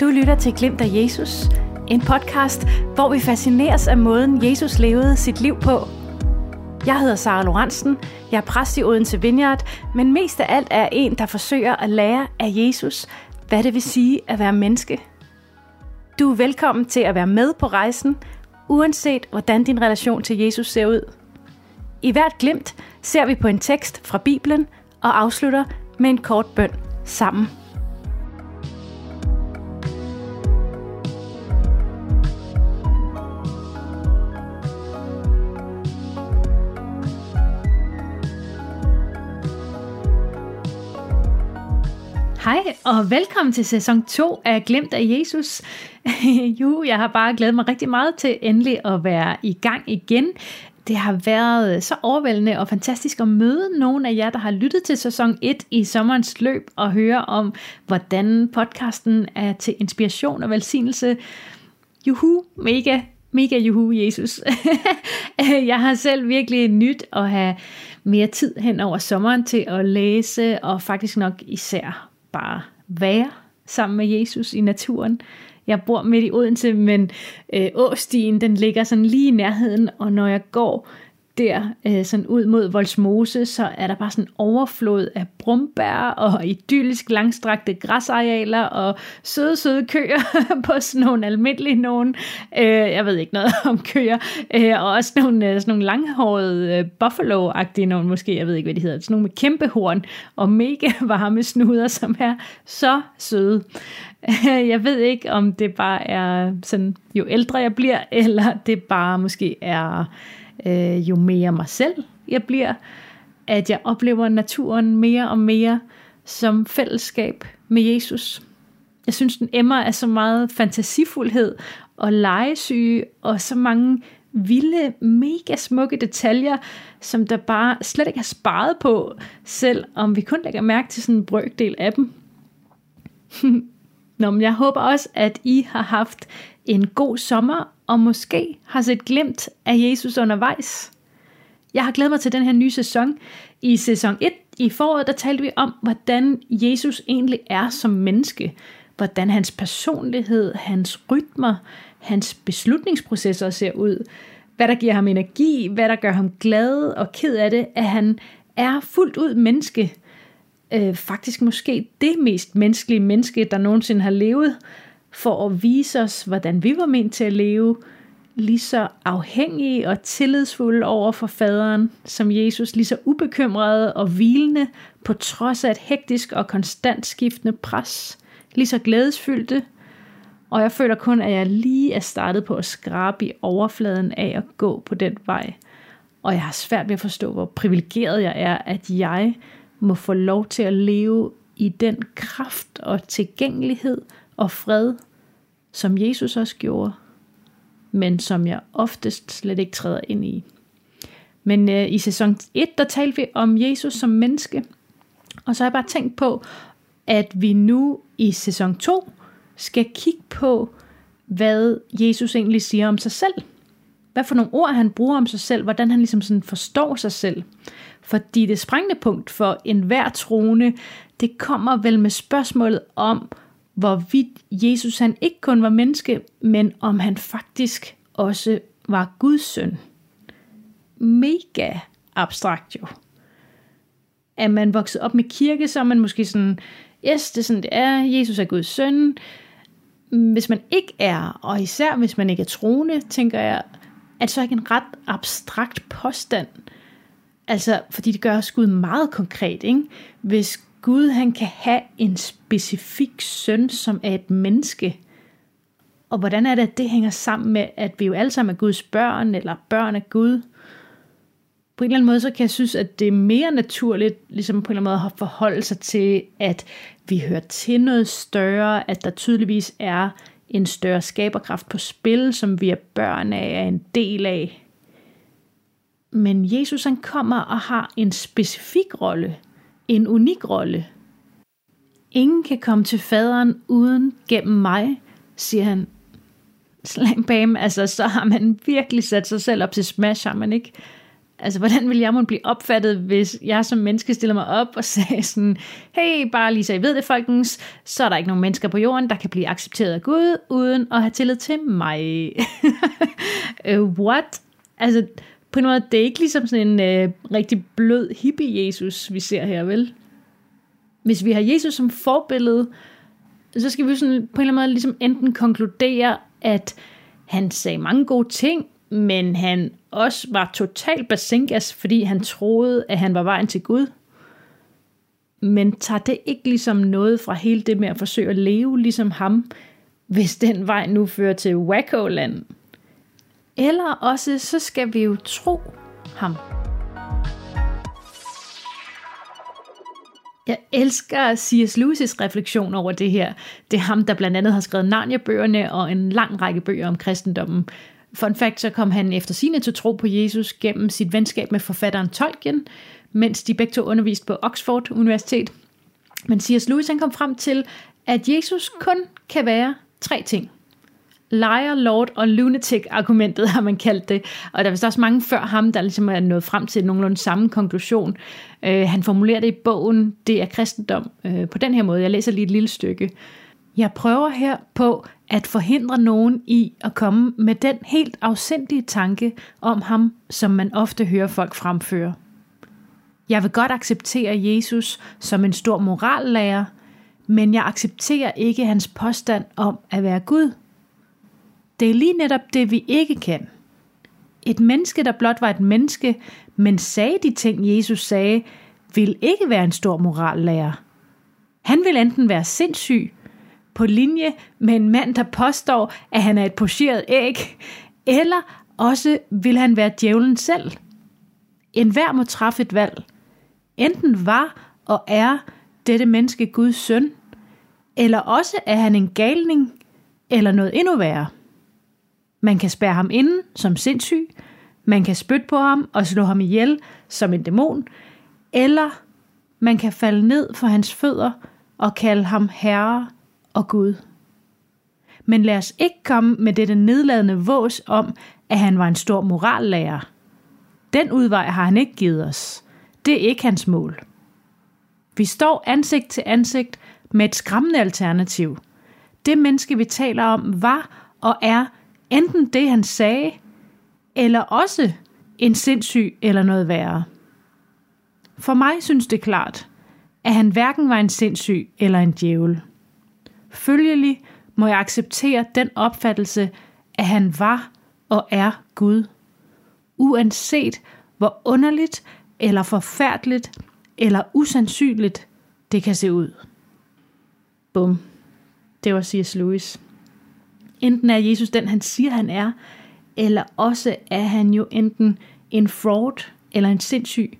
Du lytter til Glimt af Jesus, en podcast, hvor vi fascineres af måden, Jesus levede sit liv på. Jeg hedder Sara Lorentzen, jeg er præst i Odense Vineyard, men mest af alt er en, der forsøger at lære af Jesus, hvad det vil sige at være menneske. Du er velkommen til at være med på rejsen, uanset hvordan din relation til Jesus ser ud. I hvert glimt ser vi på en tekst fra Bibelen og afslutter med en kort bøn sammen. Hej og velkommen til sæson 2 af Glemt af Jesus. jo, jeg har bare glædet mig rigtig meget til endelig at være i gang igen. Det har været så overvældende og fantastisk at møde nogle af jer, der har lyttet til sæson 1 i sommerens løb og høre om, hvordan podcasten er til inspiration og velsignelse. Juhu, mega, mega juhu, Jesus. jeg har selv virkelig nyt at have mere tid hen over sommeren til at læse og faktisk nok især bare være sammen med Jesus i naturen. Jeg bor midt i Odense, men øh, Åstien den ligger sådan lige i nærheden, og når jeg går der øh, sådan ud mod Volsmose, så er der bare sådan overflod af brumbær og idyllisk langstrakte græsarealer og søde, søde køer på sådan nogle almindelige nogen. Øh, jeg ved ikke noget om køer. Øh, og også nogle, øh, sådan nogle langhårede øh, buffalo-agtige nogen måske. Jeg ved ikke, hvad de hedder. Sådan nogle med kæmpe horn og mega varme snuder, som er så søde. Jeg ved ikke, om det bare er sådan, jo ældre jeg bliver, eller det bare måske er øh, jo mere mig selv jeg bliver, at jeg oplever naturen mere og mere som fællesskab med Jesus. Jeg synes, den emmer af så meget fantasifuldhed og legesyge og så mange vilde, mega smukke detaljer, som der bare slet ikke er sparet på, selv om vi kun lægger mærke til sådan en brøkdel af dem. Nå, men jeg håber også, at I har haft en god sommer, og måske har set glimt af Jesus undervejs. Jeg har glædet mig til den her nye sæson. I sæson 1 i foråret, der talte vi om, hvordan Jesus egentlig er som menneske. Hvordan hans personlighed, hans rytmer, hans beslutningsprocesser ser ud. Hvad der giver ham energi, hvad der gør ham glad og ked af det, at han er fuldt ud menneske. Øh, faktisk måske det mest menneskelige menneske, der nogensinde har levet for at vise os, hvordan vi var ment til at leve, lige så afhængige og tillidsfulde over for faderen, som Jesus, lige så ubekymrede og hvilende, på trods af et hektisk og konstant skiftende pres, lige så glædesfyldte, og jeg føler kun, at jeg lige er startet på at skrabe i overfladen af at gå på den vej. Og jeg har svært ved at forstå, hvor privilegeret jeg er, at jeg må få lov til at leve i den kraft og tilgængelighed, og fred, som Jesus også gjorde, men som jeg oftest slet ikke træder ind i. Men øh, i sæson 1, der talte vi om Jesus som menneske, og så har jeg bare tænkt på, at vi nu i sæson 2 skal kigge på, hvad Jesus egentlig siger om sig selv. Hvad for nogle ord han bruger om sig selv, hvordan han ligesom sådan forstår sig selv. Fordi det sprængende punkt for enhver troende, det kommer vel med spørgsmålet om, hvorvidt Jesus han ikke kun var menneske, men om han faktisk også var Guds søn. Mega abstrakt jo. Er man vokset op med kirke, så er man måske sådan, yes, det er sådan, det er, Jesus er Guds søn. Hvis man ikke er, og især hvis man ikke er troende, tænker jeg, at så ikke en ret abstrakt påstand. Altså, fordi det gør os Gud meget konkret, ikke? Hvis Gud han kan have en specifik søn, som er et menneske. Og hvordan er det, at det hænger sammen med, at vi jo alle sammen er Guds børn, eller børn af Gud? På en eller anden måde, så kan jeg synes, at det er mere naturligt, ligesom på en eller anden måde at forholde sig til, at vi hører til noget større, at der tydeligvis er en større skaberkraft på spil, som vi er børn af, er en del af. Men Jesus han kommer og har en specifik rolle – en unik rolle. Ingen kan komme til faderen uden gennem mig, siger han. Slang bam, altså så har man virkelig sat sig selv op til smash, har man ikke? Altså, hvordan ville jeg måtte blive opfattet, hvis jeg som menneske stiller mig op og sagde sådan, hey, bare lige så I ved det, folkens, så er der ikke nogen mennesker på jorden, der kan blive accepteret af Gud, uden at have tillid til mig. Øh, what? Altså, på en måde, det er ikke ligesom sådan en øh, rigtig blød hippie-Jesus, vi ser her, vel? Hvis vi har Jesus som forbillede, så skal vi sådan på en eller anden måde ligesom enten konkludere, at han sagde mange gode ting, men han også var totalt basinkas, fordi han troede, at han var vejen til Gud. Men tager det ikke ligesom noget fra hele det med at forsøge at leve ligesom ham, hvis den vej nu fører til Wacko-land? Eller også så skal vi jo tro ham. Jeg elsker C.S. Lewis' refleksion over det her. Det er ham, der blandt andet har skrevet Narnia-bøgerne og en lang række bøger om kristendommen. Fun fact, så kom han efter sine til tro på Jesus gennem sit venskab med forfatteren Tolkien, mens de begge to underviste på Oxford Universitet. Men C.S. Lewis han kom frem til, at Jesus kun kan være tre ting. Liar, Lord og Lunatic-argumentet har man kaldt det. Og der er vist også mange før ham, der ligesom er nået frem til nogenlunde samme konklusion. Øh, han formulerer det i bogen, det er kristendom, øh, på den her måde. Jeg læser lige et lille stykke. Jeg prøver her på at forhindre nogen i at komme med den helt afsindige tanke om ham, som man ofte hører folk fremføre. Jeg vil godt acceptere Jesus som en stor morallærer, men jeg accepterer ikke hans påstand om at være Gud. Det er lige netop det, vi ikke kan. Et menneske, der blot var et menneske, men sagde de ting, Jesus sagde, vil ikke være en stor morallærer. Han vil enten være sindssyg, på linje med en mand, der påstår, at han er et pocheret æg, eller også vil han være djævlen selv. En hver må træffe et valg. Enten var og er dette menneske Guds søn, eller også er han en galning, eller noget endnu værre. Man kan spærre ham inde som sindssyg, man kan spytte på ham og slå ham ihjel som en dæmon, eller man kan falde ned for hans fødder og kalde ham herre og Gud. Men lad os ikke komme med dette nedladende vås om, at han var en stor morallærer. Den udvej har han ikke givet os. Det er ikke hans mål. Vi står ansigt til ansigt med et skræmmende alternativ. Det menneske, vi taler om, var og er enten det, han sagde, eller også en sindssyg eller noget værre. For mig synes det klart, at han hverken var en sindssyg eller en djævel. Følgelig må jeg acceptere den opfattelse, at han var og er Gud. Uanset hvor underligt eller forfærdeligt eller usandsynligt det kan se ud. Bum. Det var C.S. Lewis. Enten er Jesus den, han siger, han er, eller også er han jo enten en fraud eller en sindssyg.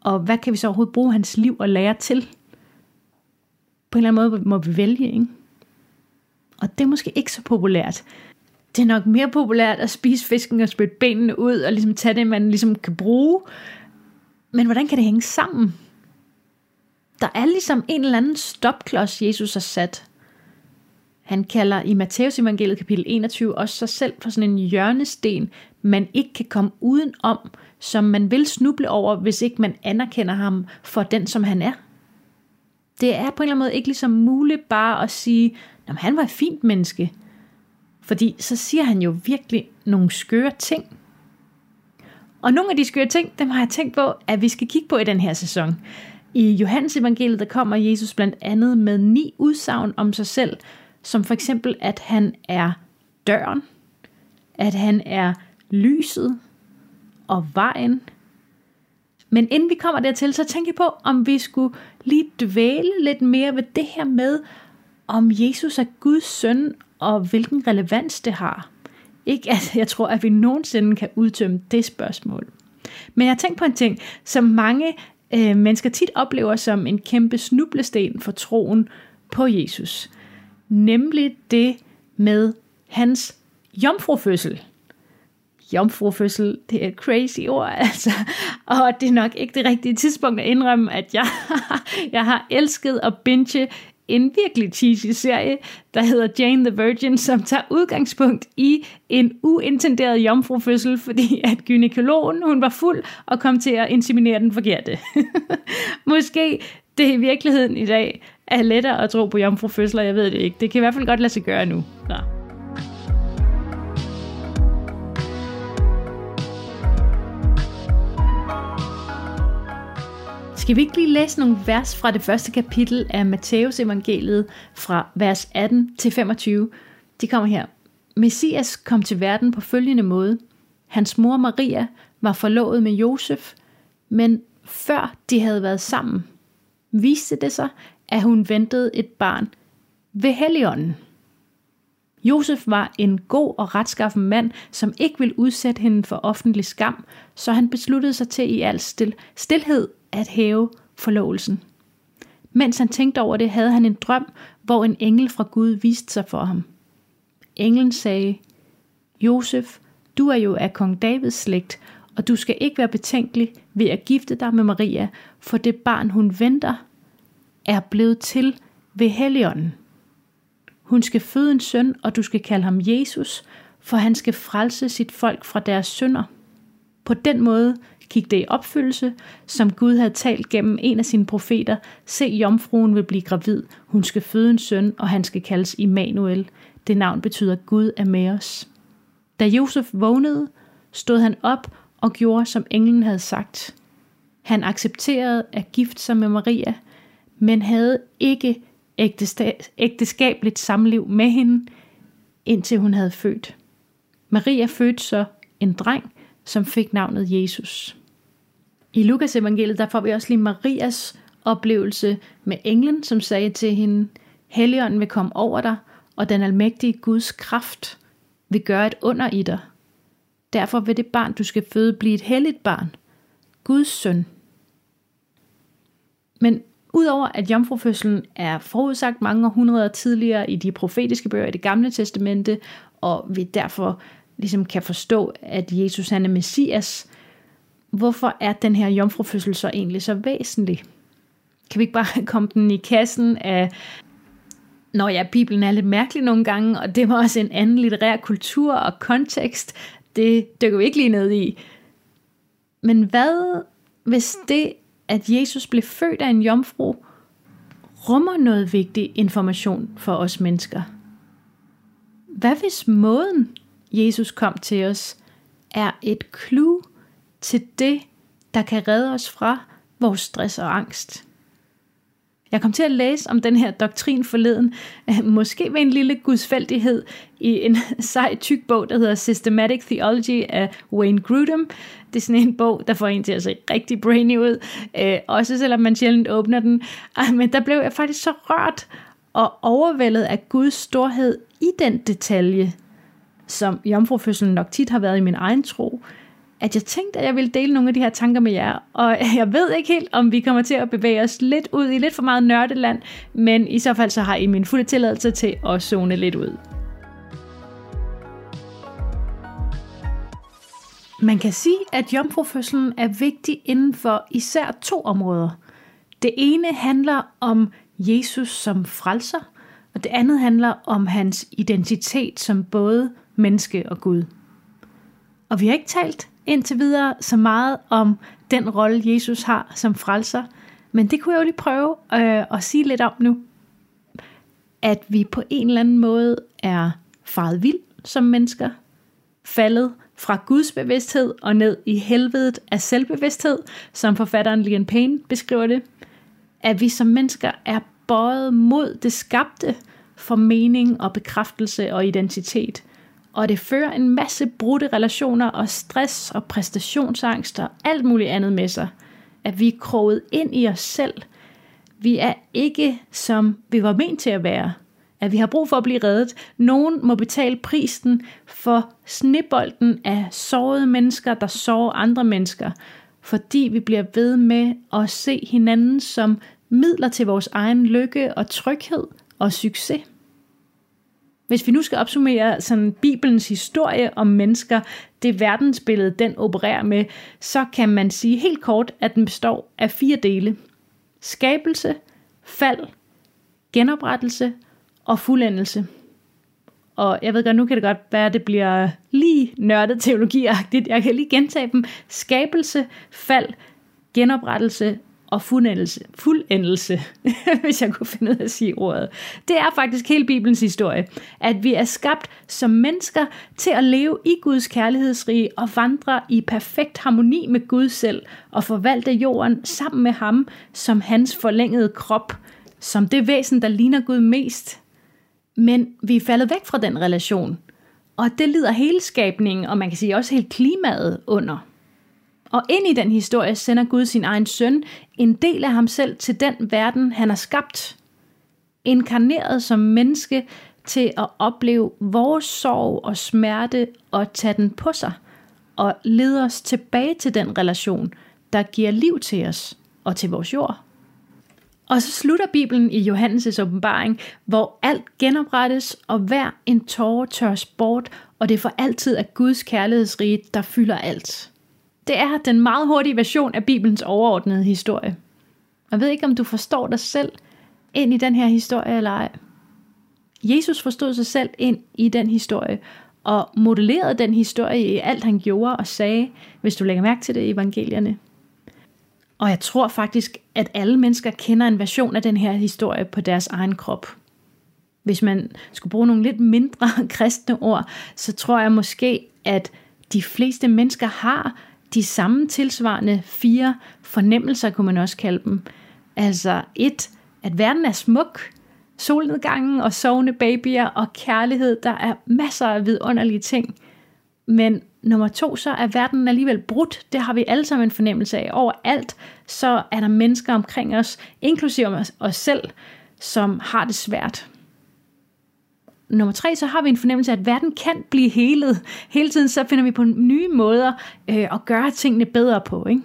Og hvad kan vi så overhovedet bruge hans liv og lære til? På en eller anden måde må vi vælge, ikke? Og det er måske ikke så populært. Det er nok mere populært at spise fisken og spytte benene ud, og ligesom tage det, man ligesom kan bruge. Men hvordan kan det hænge sammen? Der er ligesom en eller anden stopklods, Jesus har sat. Han kalder i Matteus evangeliet kapitel 21 også sig selv for sådan en hjørnesten, man ikke kan komme uden om, som man vil snuble over, hvis ikke man anerkender ham for den, som han er. Det er på en eller anden måde ikke ligesom muligt bare at sige, at han var et fint menneske. Fordi så siger han jo virkelig nogle skøre ting. Og nogle af de skøre ting, dem har jeg tænkt på, at vi skal kigge på i den her sæson. I Johannes evangeliet, der kommer Jesus blandt andet med ni udsagn om sig selv, som for eksempel, at han er døren, at han er lyset og vejen. Men inden vi kommer dertil, så tænker jeg på, om vi skulle lige dvæle lidt mere ved det her med, om Jesus er Guds søn, og hvilken relevans det har. Ikke at jeg tror, at vi nogensinde kan udtømme det spørgsmål. Men jeg har tænkt på en ting, som mange øh, mennesker tit oplever som en kæmpe snublesten for troen på Jesus. Nemlig det med hans jomfrufødsel. Jomfrufødsel, det er et crazy ord, altså. Og det er nok ikke det rigtige tidspunkt at indrømme, at jeg, jeg har elsket at binge en virkelig cheesy serie, der hedder Jane the Virgin, som tager udgangspunkt i en uintenderet jomfrufødsel, fordi at gynekologen hun var fuld og kom til at inseminere den forkerte. Måske det i virkeligheden i dag er lettere at tro på jomfrufødsler, jeg ved det ikke. Det kan i hvert fald godt lade sig gøre nu. Ja. Skal vi ikke lige læse nogle vers fra det første kapitel af Matteus evangeliet fra vers 18 til 25? De kommer her. Messias kom til verden på følgende måde. Hans mor Maria var forlovet med Josef, men før de havde været sammen, viste det sig, at hun ventede et barn ved Helligånden. Josef var en god og retskaffen mand, som ikke ville udsætte hende for offentlig skam, så han besluttede sig til i al stil, stilhed at hæve forlovelsen. Mens han tænkte over det, havde han en drøm, hvor en engel fra Gud viste sig for ham. Englen sagde, Josef, du er jo af kong Davids slægt, og du skal ikke være betænkelig ved at gifte dig med Maria, for det barn, hun venter, er blevet til ved Helligånden. Hun skal føde en søn, og du skal kalde ham Jesus, for han skal frelse sit folk fra deres synder. På den måde gik det i opfyldelse, som Gud havde talt gennem en af sine profeter. Se, jomfruen vil blive gravid, hun skal føde en søn, og han skal kaldes Immanuel. Det navn betyder Gud er med os. Da Josef vågnede, stod han op og gjorde, som englen havde sagt. Han accepterede at gifte sig med Maria, men havde ikke ægteskabeligt samliv med hende, indtil hun havde født. Maria fødte så en dreng, som fik navnet Jesus. I Lukas evangeliet, der får vi også lige Marias oplevelse med englen, som sagde til hende, Helligånden vil komme over dig, og den almægtige Guds kraft vil gøre et under i dig. Derfor vil det barn, du skal føde, blive et helligt barn, Guds søn. Men udover at jomfrufødslen er forudsagt mange århundreder tidligere i de profetiske bøger i det gamle testamente, og vi derfor ligesom kan forstå, at Jesus han er Messias, hvorfor er den her jomfrufødsel så egentlig så væsentlig? Kan vi ikke bare komme den i kassen af, når ja, Bibelen er lidt mærkelig nogle gange, og det var også en anden litterær kultur og kontekst, det dykker vi ikke lige ned i. Men hvad hvis det, at Jesus blev født af en jomfru, rummer noget vigtig information for os mennesker? Hvad hvis måden, Jesus kom til os, er et clue til det, der kan redde os fra vores stress og angst. Jeg kom til at læse om den her doktrin forleden, øh, måske med en lille gudsfældighed i en sej tyk bog, der hedder Systematic Theology af Wayne Grudem. Det er sådan en bog, der får en til at se rigtig brainy ud, øh, også selvom man sjældent åbner den. Men der blev jeg faktisk så rørt og overvældet af Guds storhed i den detalje, som jomfrufødselen nok tit har været i min egen tro, at jeg tænkte, at jeg ville dele nogle af de her tanker med jer. Og jeg ved ikke helt, om vi kommer til at bevæge os lidt ud i lidt for meget nørdeland, men i så fald så har I min fulde tilladelse til at zone lidt ud. Man kan sige, at jomfrufødslen er vigtig inden for især to områder. Det ene handler om Jesus som frelser, og det andet handler om hans identitet som både menneske og Gud. Og vi har ikke talt indtil videre så meget om den rolle, Jesus har som frelser, men det kunne jeg jo lige prøve øh, at sige lidt om nu. At vi på en eller anden måde er faret vild som mennesker, faldet fra Guds bevidsthed og ned i helvedet af selvbevidsthed, som forfatteren Lian Payne beskriver det. At vi som mennesker er bøjet mod det skabte for mening og bekræftelse og identitet – og det fører en masse brudte relationer og stress og præstationsangst og alt muligt andet med sig. At vi er kroget ind i os selv. Vi er ikke som vi var ment til at være. At vi har brug for at blive reddet. Nogen må betale prisen for snibolden af sårede mennesker, der sårer andre mennesker. Fordi vi bliver ved med at se hinanden som midler til vores egen lykke og tryghed og succes. Hvis vi nu skal opsummere sådan Bibelens historie om mennesker, det verdensbillede, den opererer med, så kan man sige helt kort, at den består af fire dele. Skabelse, fald, genoprettelse og fuldendelse. Og jeg ved godt, nu kan det godt være, at det bliver lige nørdet teologiagtigt. Jeg kan lige gentage dem. Skabelse, fald, genoprettelse og fuldendelse, fuldendelse hvis jeg kunne finde ud af at sige ordet. Det er faktisk hele Bibelens historie, at vi er skabt som mennesker til at leve i Guds kærlighedsrige og vandre i perfekt harmoni med Gud selv og forvalte jorden sammen med ham som hans forlængede krop, som det væsen, der ligner Gud mest. Men vi er faldet væk fra den relation, og det lider hele skabningen, og man kan sige også helt klimaet under. Og ind i den historie sender Gud sin egen søn, en del af ham selv til den verden, han har skabt. Inkarneret som menneske til at opleve vores sorg og smerte og tage den på sig og lede os tilbage til den relation, der giver liv til os og til vores jord. Og så slutter Bibelen i Johannes' åbenbaring, hvor alt genoprettes, og hver en tårer tørs bort, og det for altid er Guds kærlighedsrige, der fylder alt. Det er den meget hurtige version af Bibelens overordnede historie. Jeg ved ikke, om du forstår dig selv ind i den her historie eller ej. Jesus forstod sig selv ind i den historie, og modellerede den historie i alt han gjorde og sagde, hvis du lægger mærke til det i evangelierne. Og jeg tror faktisk, at alle mennesker kender en version af den her historie på deres egen krop. Hvis man skulle bruge nogle lidt mindre kristne ord, så tror jeg måske, at de fleste mennesker har de samme tilsvarende fire fornemmelser, kunne man også kalde dem. Altså et, at verden er smuk, solnedgangen og sovende babyer og kærlighed, der er masser af vidunderlige ting. Men nummer to, så er verden alligevel brudt. Det har vi alle sammen en fornemmelse af. Overalt, så er der mennesker omkring os, inklusive os selv, som har det svært nummer tre, så har vi en fornemmelse af, at verden kan blive helet. Hele tiden så finder vi på nye måder øh, at gøre tingene bedre på. Ikke?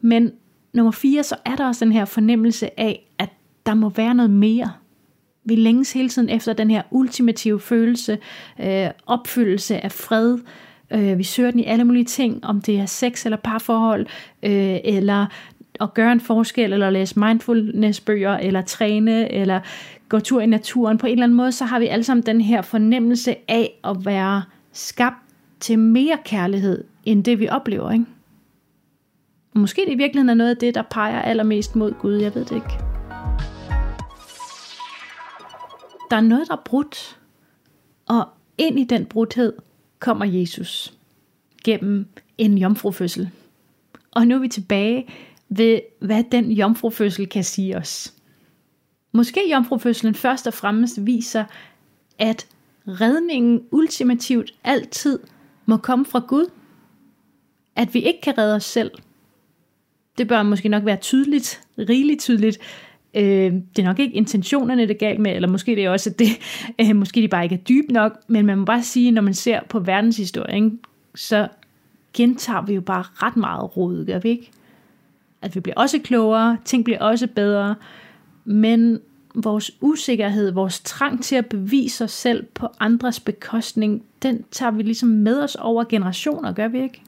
Men nummer fire, så er der også den her fornemmelse af, at der må være noget mere. Vi længes hele tiden efter den her ultimative følelse, øh, opfyldelse af fred. Øh, vi søger den i alle mulige ting, om det er sex eller parforhold, øh, eller at gøre en forskel, eller læse mindfulness-bøger, eller træne, eller går tur i naturen. På en eller anden måde, så har vi alle sammen den her fornemmelse af at være skabt til mere kærlighed, end det vi oplever, ikke? Måske det i virkeligheden er noget af det, der peger allermest mod Gud, jeg ved det ikke. Der er noget, der er brudt, og ind i den brudhed kommer Jesus gennem en jomfrufødsel. Og nu er vi tilbage ved, hvad den jomfrufødsel kan sige os. Måske jomfrufødslen først og fremmest viser, at redningen ultimativt altid må komme fra Gud. At vi ikke kan redde os selv. Det bør måske nok være tydeligt, rigeligt tydeligt. Øh, det er nok ikke intentionerne, det er galt med, eller måske det er også det, øh, måske de bare ikke er dybe nok, men man må bare sige, når man ser på verdenshistorien, så gentager vi jo bare ret meget rod, gør vi ikke? At vi bliver også klogere, ting bliver også bedre, men vores usikkerhed, vores trang til at bevise os selv på andres bekostning, den tager vi ligesom med os over generationer, gør vi ikke?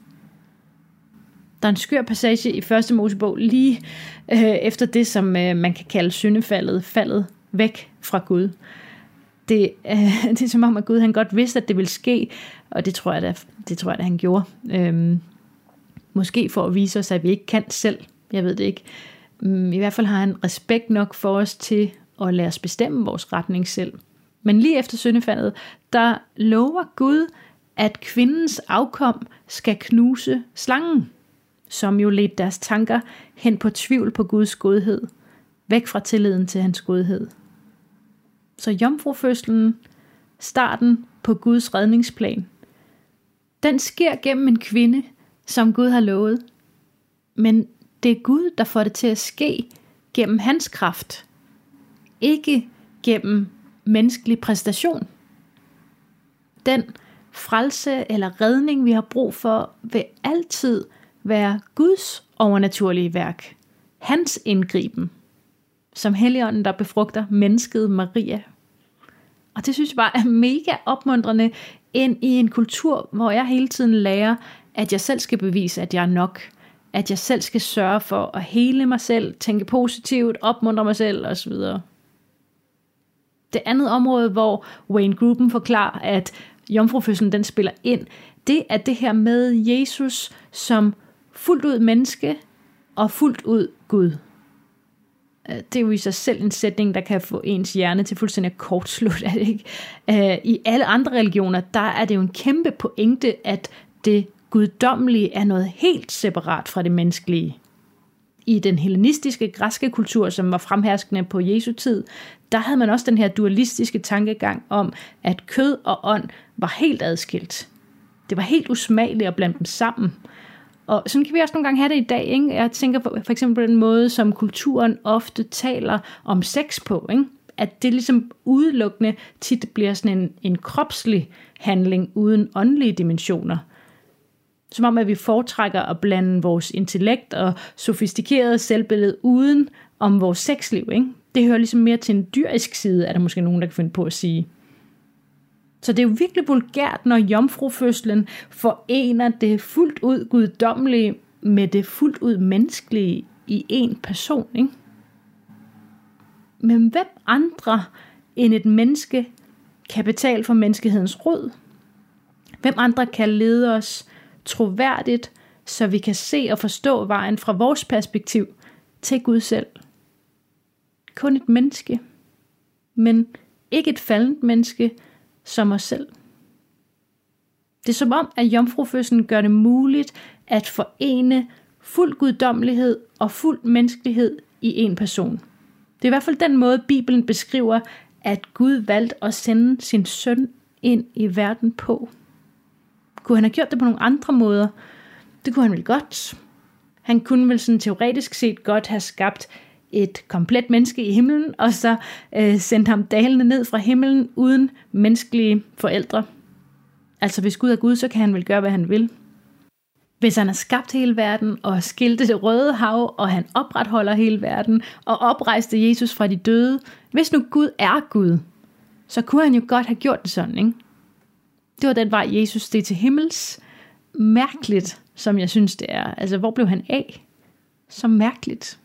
Der er en skør passage i første Mosebog lige øh, efter det, som øh, man kan kalde syndefaldet, faldet væk fra Gud. Det, øh, det er som om, at Gud han godt vidste, at det ville ske, og det tror jeg, da, det tror jeg, da han gjorde. Øhm, måske for at vise os, at vi ikke kan selv. Jeg ved det ikke. Mm, I hvert fald har han respekt nok for os til at lade os bestemme vores retning selv. Men lige efter syndefaldet, der lover Gud, at kvindens afkom skal knuse slangen, som jo ledte deres tanker hen på tvivl på Guds godhed, væk fra tilliden til hans godhed. Så jomfrufødslen, starten på Guds redningsplan, den sker gennem en kvinde, som Gud har lovet. Men det er Gud, der får det til at ske gennem hans kraft, ikke gennem menneskelig præstation. Den frelse eller redning, vi har brug for, vil altid være Guds overnaturlige værk. Hans indgriben. Som Helligånden, der befrugter mennesket Maria. Og det synes jeg bare er mega opmuntrende ind i en kultur, hvor jeg hele tiden lærer, at jeg selv skal bevise, at jeg er nok at jeg selv skal sørge for at hele mig selv, tænke positivt, opmuntre mig selv osv. Det andet område, hvor Wayne Gruppen forklarer, at jomfrufødslen den spiller ind, det er det her med Jesus som fuldt ud menneske og fuldt ud Gud. Øh, det er jo i sig selv en sætning, der kan få ens hjerne til fuldstændig at kortslutte. Er det ikke? Øh, I alle andre religioner, der er det jo en kæmpe pointe, at det guddommelige er noget helt separat fra det menneskelige. I den hellenistiske græske kultur, som var fremherskende på Jesu tid, der havde man også den her dualistiske tankegang om, at kød og ånd var helt adskilt. Det var helt usmageligt at blande dem sammen. Og sådan kan vi også nogle gange have det i dag. Ikke? Jeg tænker for, for eksempel på den måde, som kulturen ofte taler om sex på. Ikke? At det ligesom udelukkende tit bliver sådan en, en kropslig handling uden åndelige dimensioner. Som om, at vi foretrækker at blande vores intellekt og sofistikerede selvbillede uden om vores sexliv. Ikke? Det hører ligesom mere til en dyrisk side, er der måske nogen, der kan finde på at sige. Så det er jo virkelig vulgært, når jomfrufødslen forener det fuldt ud guddommelige med det fuldt ud menneskelige i en person. Ikke? Men hvem andre end et menneske kan betale for menneskehedens rod? Hvem andre kan lede os troværdigt, så vi kan se og forstå vejen fra vores perspektiv til Gud selv? Kun et menneske, men ikke et faldent menneske, som os selv. Det er som om, at jomfrufødslen gør det muligt at forene fuld guddommelighed og fuld menneskelighed i en person. Det er i hvert fald den måde, Bibelen beskriver, at Gud valgte at sende sin søn ind i verden på. Kunne han have gjort det på nogle andre måder? Det kunne han vel godt. Han kunne vel sådan teoretisk set godt have skabt et komplet menneske i himlen, og så øh, sendt ham dalende ned fra himlen uden menneskelige forældre. Altså hvis Gud er Gud, så kan han vel gøre, hvad han vil. Hvis han har skabt hele verden og skilte det røde hav, og han opretholder hele verden og oprejste Jesus fra de døde, hvis nu Gud er Gud, så kunne han jo godt have gjort det sådan, ikke? Det var den vej, Jesus steg til himmels. Mærkeligt, som jeg synes det er. Altså, hvor blev han af? Så mærkeligt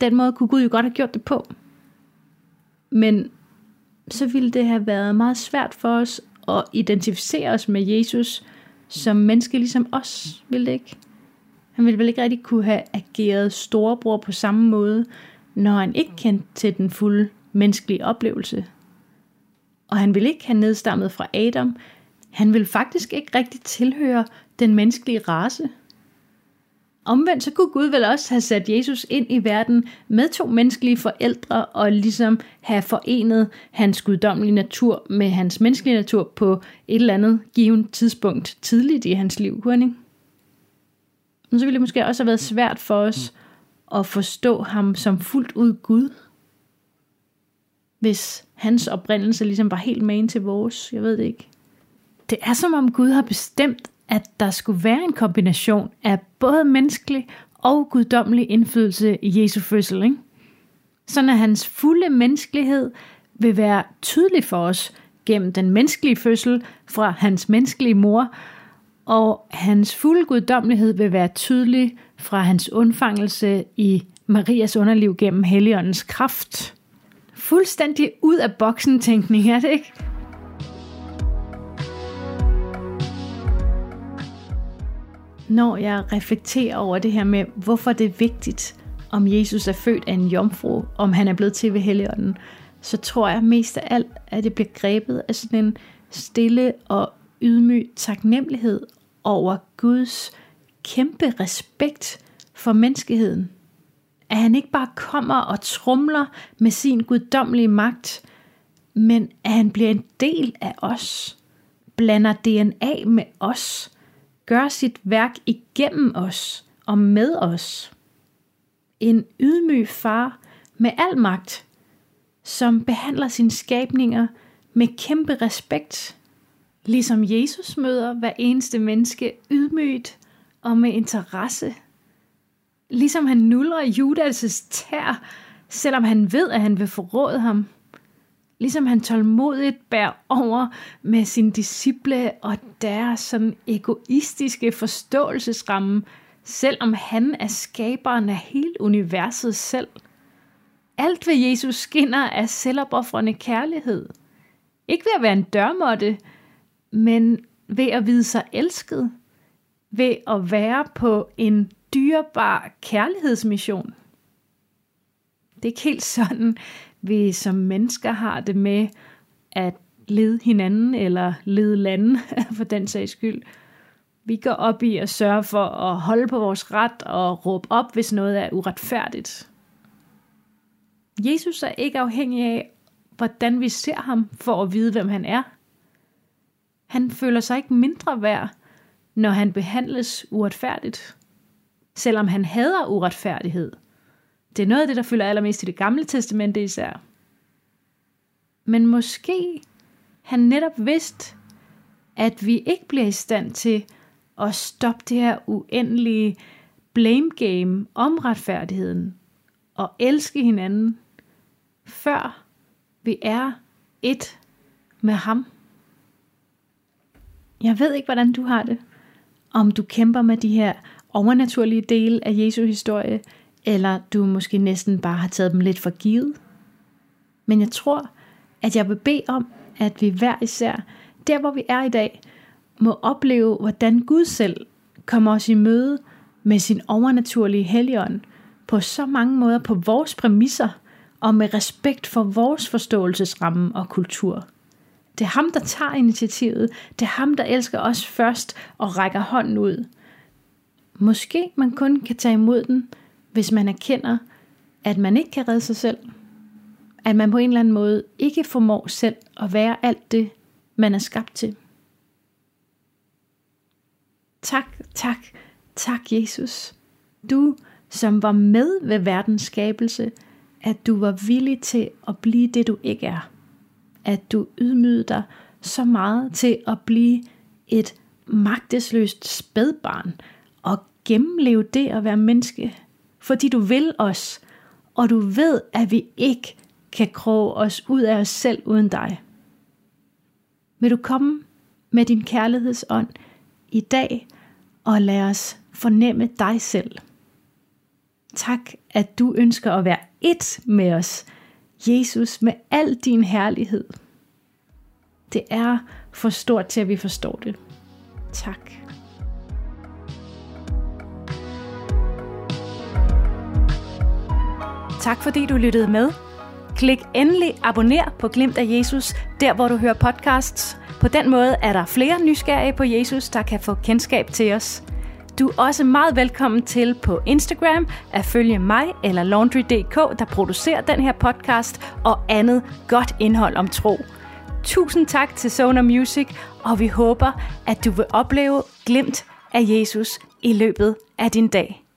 den måde kunne Gud jo godt have gjort det på. Men så ville det have været meget svært for os at identificere os med Jesus som menneske ligesom os, ville det ikke? Han ville vel ikke rigtig kunne have ageret storebror på samme måde, når han ikke kendte til den fulde menneskelige oplevelse. Og han ville ikke have nedstammet fra Adam. Han ville faktisk ikke rigtig tilhøre den menneskelige race. Omvendt så kunne Gud vel også have sat Jesus ind i verden med to menneskelige forældre og ligesom have forenet hans guddommelige natur med hans menneskelige natur på et eller andet givet tidspunkt tidligt i hans liv, kunne ikke? Men så ville det måske også have været svært for os at forstå ham som fuldt ud Gud. Hvis hans oprindelse ligesom var helt main til vores, jeg ved det ikke. Det er som om Gud har bestemt, at der skulle være en kombination af både menneskelig og guddommelig indflydelse i Jesu fødsel. Ikke? Sådan at hans fulde menneskelighed vil være tydelig for os gennem den menneskelige fødsel fra hans menneskelige mor, og hans fulde guddommelighed vil være tydelig fra hans undfangelse i Marias underliv gennem Helligåndens kraft. Fuldstændig ud af boksen tænkning, er det ikke? når jeg reflekterer over det her med, hvorfor det er vigtigt, om Jesus er født af en jomfru, om han er blevet til ved Helligånden, så tror jeg mest af alt, at det bliver grebet af sådan en stille og ydmyg taknemmelighed over Guds kæmpe respekt for menneskeheden. At han ikke bare kommer og trumler med sin guddommelige magt, men at han bliver en del af os, blander DNA med os, gør sit værk igennem os og med os. En ydmyg far med al magt, som behandler sine skabninger med kæmpe respekt, ligesom Jesus møder hver eneste menneske ydmygt og med interesse. Ligesom han nulrer Judas' tær, selvom han ved, at han vil forråde ham – Ligesom han tålmodigt bærer over med sine disciple og deres sådan egoistiske forståelsesramme, selvom han er skaberen af hele universet selv. alt ved Jesus skinner af selvopoffrende kærlighed. Ikke ved at være en dørmåtte, men ved at vide sig elsket. Ved at være på en dyrebar kærlighedsmission. Det er ikke helt sådan, vi som mennesker har det med at lede hinanden eller lede lande for den sags skyld. Vi går op i at sørge for at holde på vores ret og råbe op, hvis noget er uretfærdigt. Jesus er ikke afhængig af, hvordan vi ser ham for at vide, hvem han er. Han føler sig ikke mindre værd, når han behandles uretfærdigt. Selvom han hader uretfærdighed. Det er noget af det, der fylder allermest i det gamle testamente især. Men måske han netop vidst, at vi ikke bliver i stand til at stoppe det her uendelige blame game om retfærdigheden og elske hinanden, før vi er et med ham. Jeg ved ikke, hvordan du har det. Om du kæmper med de her overnaturlige dele af Jesu historie, eller du måske næsten bare har taget dem lidt for givet. Men jeg tror, at jeg vil bede om, at vi hver især, der hvor vi er i dag, må opleve, hvordan Gud selv kommer os i møde med sin overnaturlige helligånd på så mange måder på vores præmisser og med respekt for vores forståelsesramme og kultur. Det er ham, der tager initiativet. Det er ham, der elsker os først og rækker hånden ud. Måske man kun kan tage imod den, hvis man erkender, at man ikke kan redde sig selv. At man på en eller anden måde ikke formår selv at være alt det, man er skabt til. Tak, tak, tak Jesus. Du, som var med ved verdens skabelse, at du var villig til at blive det, du ikke er. At du ydmygede dig så meget til at blive et magtesløst spædbarn og gennemleve det at være menneske. Fordi du vil os, og du ved, at vi ikke kan kroge os ud af os selv uden dig. Vil du komme med din kærlighedsånd i dag og lad os fornemme dig selv. Tak, at du ønsker at være et med os, Jesus, med al din herlighed. Det er for stort til, at vi forstår det. Tak. Tak fordi du lyttede med. Klik endelig abonner på Glimt af Jesus, der hvor du hører podcasts. På den måde er der flere nysgerrige på Jesus, der kan få kendskab til os. Du er også meget velkommen til på Instagram at følge mig eller Laundry.dk, der producerer den her podcast og andet godt indhold om tro. Tusind tak til Sonar Music, og vi håber, at du vil opleve glimt af Jesus i løbet af din dag.